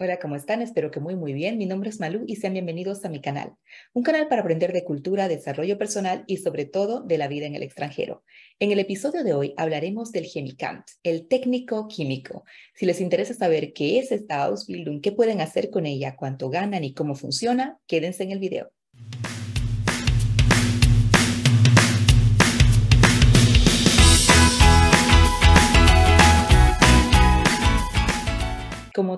Hola, ¿cómo están? Espero que muy, muy bien. Mi nombre es Malú y sean bienvenidos a mi canal. Un canal para aprender de cultura, desarrollo personal y sobre todo de la vida en el extranjero. En el episodio de hoy hablaremos del Chemicant, el técnico químico. Si les interesa saber qué es esta Ausbildung, qué pueden hacer con ella, cuánto ganan y cómo funciona, quédense en el video.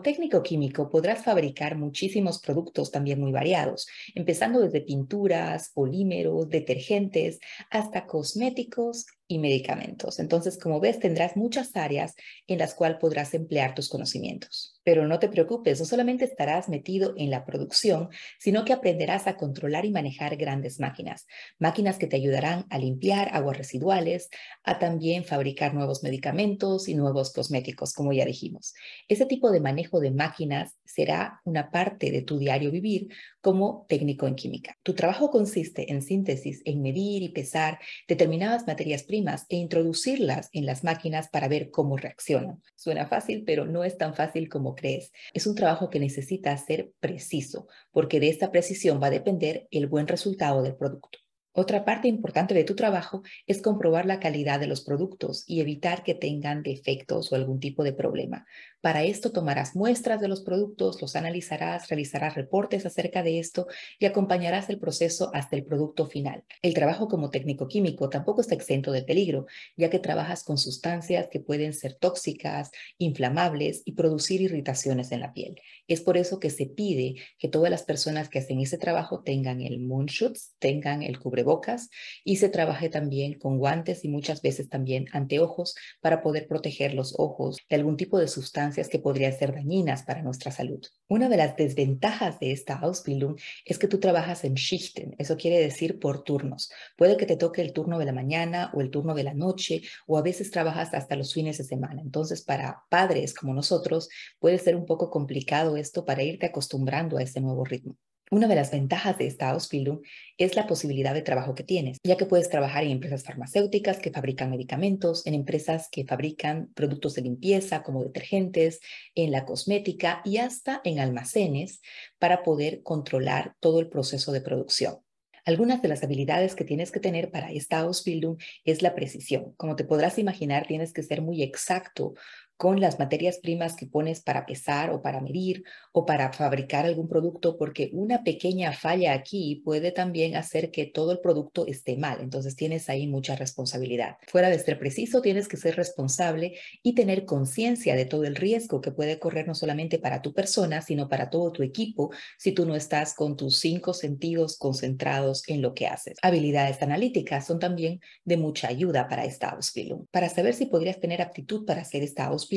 Técnico químico podrás fabricar muchísimos productos también muy variados, empezando desde pinturas, polímeros, detergentes, hasta cosméticos y medicamentos. Entonces, como ves, tendrás muchas áreas en las cuales podrás emplear tus conocimientos. Pero no te preocupes, no solamente estarás metido en la producción, sino que aprenderás a controlar y manejar grandes máquinas. Máquinas que te ayudarán a limpiar aguas residuales, a también fabricar nuevos medicamentos y nuevos cosméticos, como ya dijimos. Ese tipo de manejo de máquinas será una parte de tu diario vivir como técnico en química. Tu trabajo consiste en síntesis, en medir y pesar determinadas materias primas e introducirlas en las máquinas para ver cómo reaccionan. Suena fácil, pero no es tan fácil como Es un trabajo que necesita ser preciso, porque de esta precisión va a depender el buen resultado del producto. Otra parte importante de tu trabajo es comprobar la calidad de los productos y evitar que tengan defectos o algún tipo de problema. Para esto tomarás muestras de los productos, los analizarás, realizarás reportes acerca de esto y acompañarás el proceso hasta el producto final. El trabajo como técnico químico tampoco está exento de peligro, ya que trabajas con sustancias que pueden ser tóxicas, inflamables y producir irritaciones en la piel. Es por eso que se pide que todas las personas que hacen ese trabajo tengan el moonshoots, tengan el cubrebocas y se trabaje también con guantes y muchas veces también anteojos para poder proteger los ojos de algún tipo de sustancia que podrían ser dañinas para nuestra salud. Una de las desventajas de esta Ausbildung es que tú trabajas en Schichten, eso quiere decir por turnos. Puede que te toque el turno de la mañana o el turno de la noche o a veces trabajas hasta los fines de semana. Entonces, para padres como nosotros, puede ser un poco complicado esto para irte acostumbrando a ese nuevo ritmo. Una de las ventajas de esta Ausbildung es la posibilidad de trabajo que tienes, ya que puedes trabajar en empresas farmacéuticas que fabrican medicamentos, en empresas que fabrican productos de limpieza como detergentes, en la cosmética y hasta en almacenes para poder controlar todo el proceso de producción. Algunas de las habilidades que tienes que tener para esta Ausbildung es la precisión. Como te podrás imaginar, tienes que ser muy exacto con las materias primas que pones para pesar o para medir o para fabricar algún producto, porque una pequeña falla aquí puede también hacer que todo el producto esté mal. Entonces tienes ahí mucha responsabilidad. Fuera de ser preciso, tienes que ser responsable y tener conciencia de todo el riesgo que puede correr no solamente para tu persona, sino para todo tu equipo si tú no estás con tus cinco sentidos concentrados en lo que haces. Habilidades analíticas son también de mucha ayuda para esta Ausbildung. Para saber si podrías tener aptitud para hacer esta Ausbildung,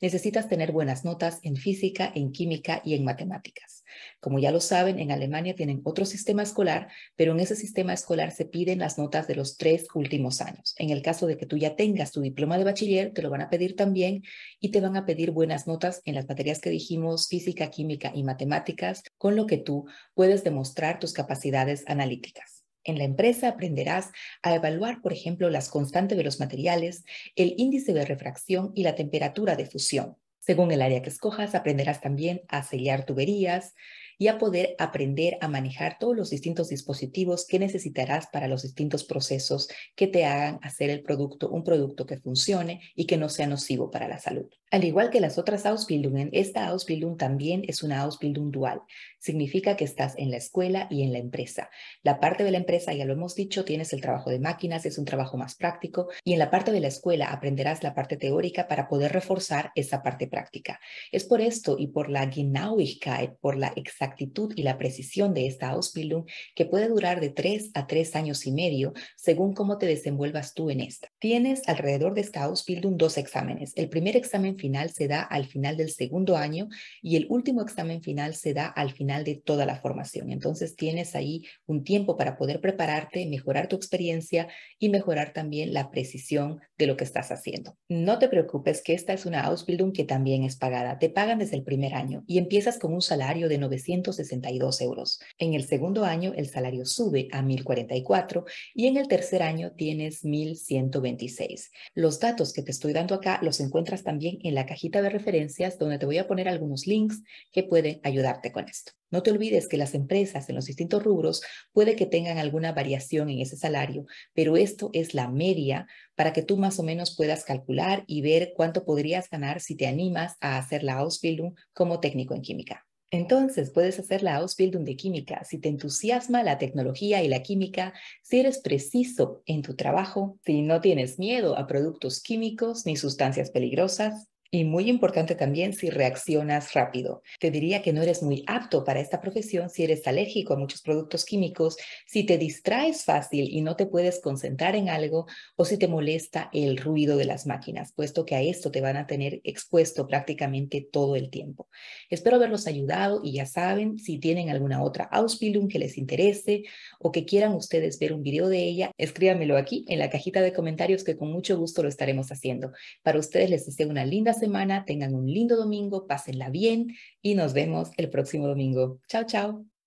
necesitas tener buenas notas en física, en química y en matemáticas. Como ya lo saben, en Alemania tienen otro sistema escolar, pero en ese sistema escolar se piden las notas de los tres últimos años. En el caso de que tú ya tengas tu diploma de bachiller, te lo van a pedir también y te van a pedir buenas notas en las materias que dijimos, física, química y matemáticas, con lo que tú puedes demostrar tus capacidades analíticas. En la empresa aprenderás a evaluar, por ejemplo, las constantes de los materiales, el índice de refracción y la temperatura de fusión. Según el área que escojas, aprenderás también a sellar tuberías y a poder aprender a manejar todos los distintos dispositivos que necesitarás para los distintos procesos que te hagan hacer el producto un producto que funcione y que no sea nocivo para la salud. Al igual que las otras Ausbildungen, esta Ausbildung también es una Ausbildung dual. Significa que estás en la escuela y en la empresa. La parte de la empresa, ya lo hemos dicho, tienes el trabajo de máquinas, es un trabajo más práctico, y en la parte de la escuela aprenderás la parte teórica para poder reforzar esa parte práctica. Es por esto y por la Genauigkeit, por la exactitud y la precisión de esta Ausbildung, que puede durar de tres a tres años y medio, según cómo te desenvuelvas tú en esta. Tienes alrededor de esta Ausbildung dos exámenes. El primer examen final se da al final del segundo año y el último examen final se da al final de toda la formación. Entonces tienes ahí un tiempo para poder prepararte, mejorar tu experiencia y mejorar también la precisión de lo que estás haciendo. No te preocupes que esta es una Ausbildung que también es pagada. Te pagan desde el primer año y empiezas con un salario de 962 euros. En el segundo año el salario sube a 1044 y en el tercer año tienes 1120 26. Los datos que te estoy dando acá los encuentras también en la cajita de referencias donde te voy a poner algunos links que pueden ayudarte con esto. No te olvides que las empresas en los distintos rubros puede que tengan alguna variación en ese salario, pero esto es la media para que tú más o menos puedas calcular y ver cuánto podrías ganar si te animas a hacer la Ausbildung como técnico en química. Entonces, puedes hacer la Ausbildung de química. Si te entusiasma la tecnología y la química, si eres preciso en tu trabajo, si no tienes miedo a productos químicos ni sustancias peligrosas, y muy importante también si reaccionas rápido. Te diría que no eres muy apto para esta profesión si eres alérgico a muchos productos químicos, si te distraes fácil y no te puedes concentrar en algo o si te molesta el ruido de las máquinas, puesto que a esto te van a tener expuesto prácticamente todo el tiempo. Espero haberlos ayudado y ya saben, si tienen alguna otra Ausbildung que les interese o que quieran ustedes ver un video de ella, escríbanmelo aquí en la cajita de comentarios que con mucho gusto lo estaremos haciendo. Para ustedes les deseo una linda semana, tengan un lindo domingo, pásenla bien y nos vemos el próximo domingo. Chao, chao.